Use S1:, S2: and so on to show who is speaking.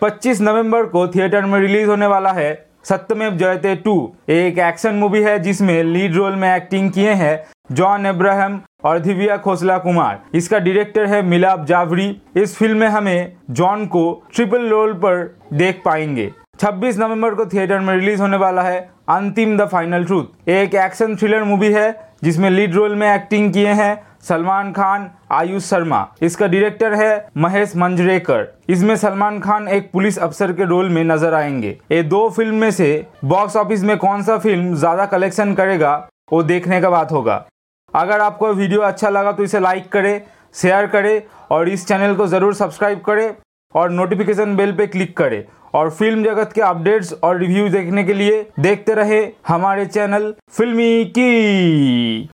S1: 25 नवंबर को थिएटर में रिलीज़ होने वाला है सत्यमेव जयते टू। एक एक्शन मूवी है जिसमें लीड रोल में एक्टिंग किए हैं जॉन एब्राहम और दिव्या खोसला कुमार। इसका डायरेक्टर है मिलाप जावरी इस फ़िल्म में हमें जॉन को ट्रिपल रोल पर देख पाएँगे। 26 नवंबर को थिएटर में रिलीज़ होने वाला है अंतिम द फाइनल ट्रूथ। एक एक्शन थ्रिलर मूवी है, जिसमें लीड रोल में एक्टिंग किए हैं सलमान खान, आयुष शर्मा। इसका डायरेक्टर है महेश मंजरेकर। इसमें सलमान खान एक पुलिस अफसर के रोल में नज़र आएँगे। ये दो फ़िल्म में से बॉक्स ऑफ़िस में कौन सा फ़िल्म ज़्यादा कलेक्शन करेगा, वो देखने का बात होगा। अगर आपको वीडियो अच्छा लगा तो इसे लाइक करें शेयर करें और इस चैनल को ज़रूर सब्सक्राइब करें। और नोटिफिकेशन बेल पे क्लिक करें। और फ़िल्म जगत के अपडेट्स और रिव्यू देखने के लिए देखते रहे हमारे चैनल फिल्मी की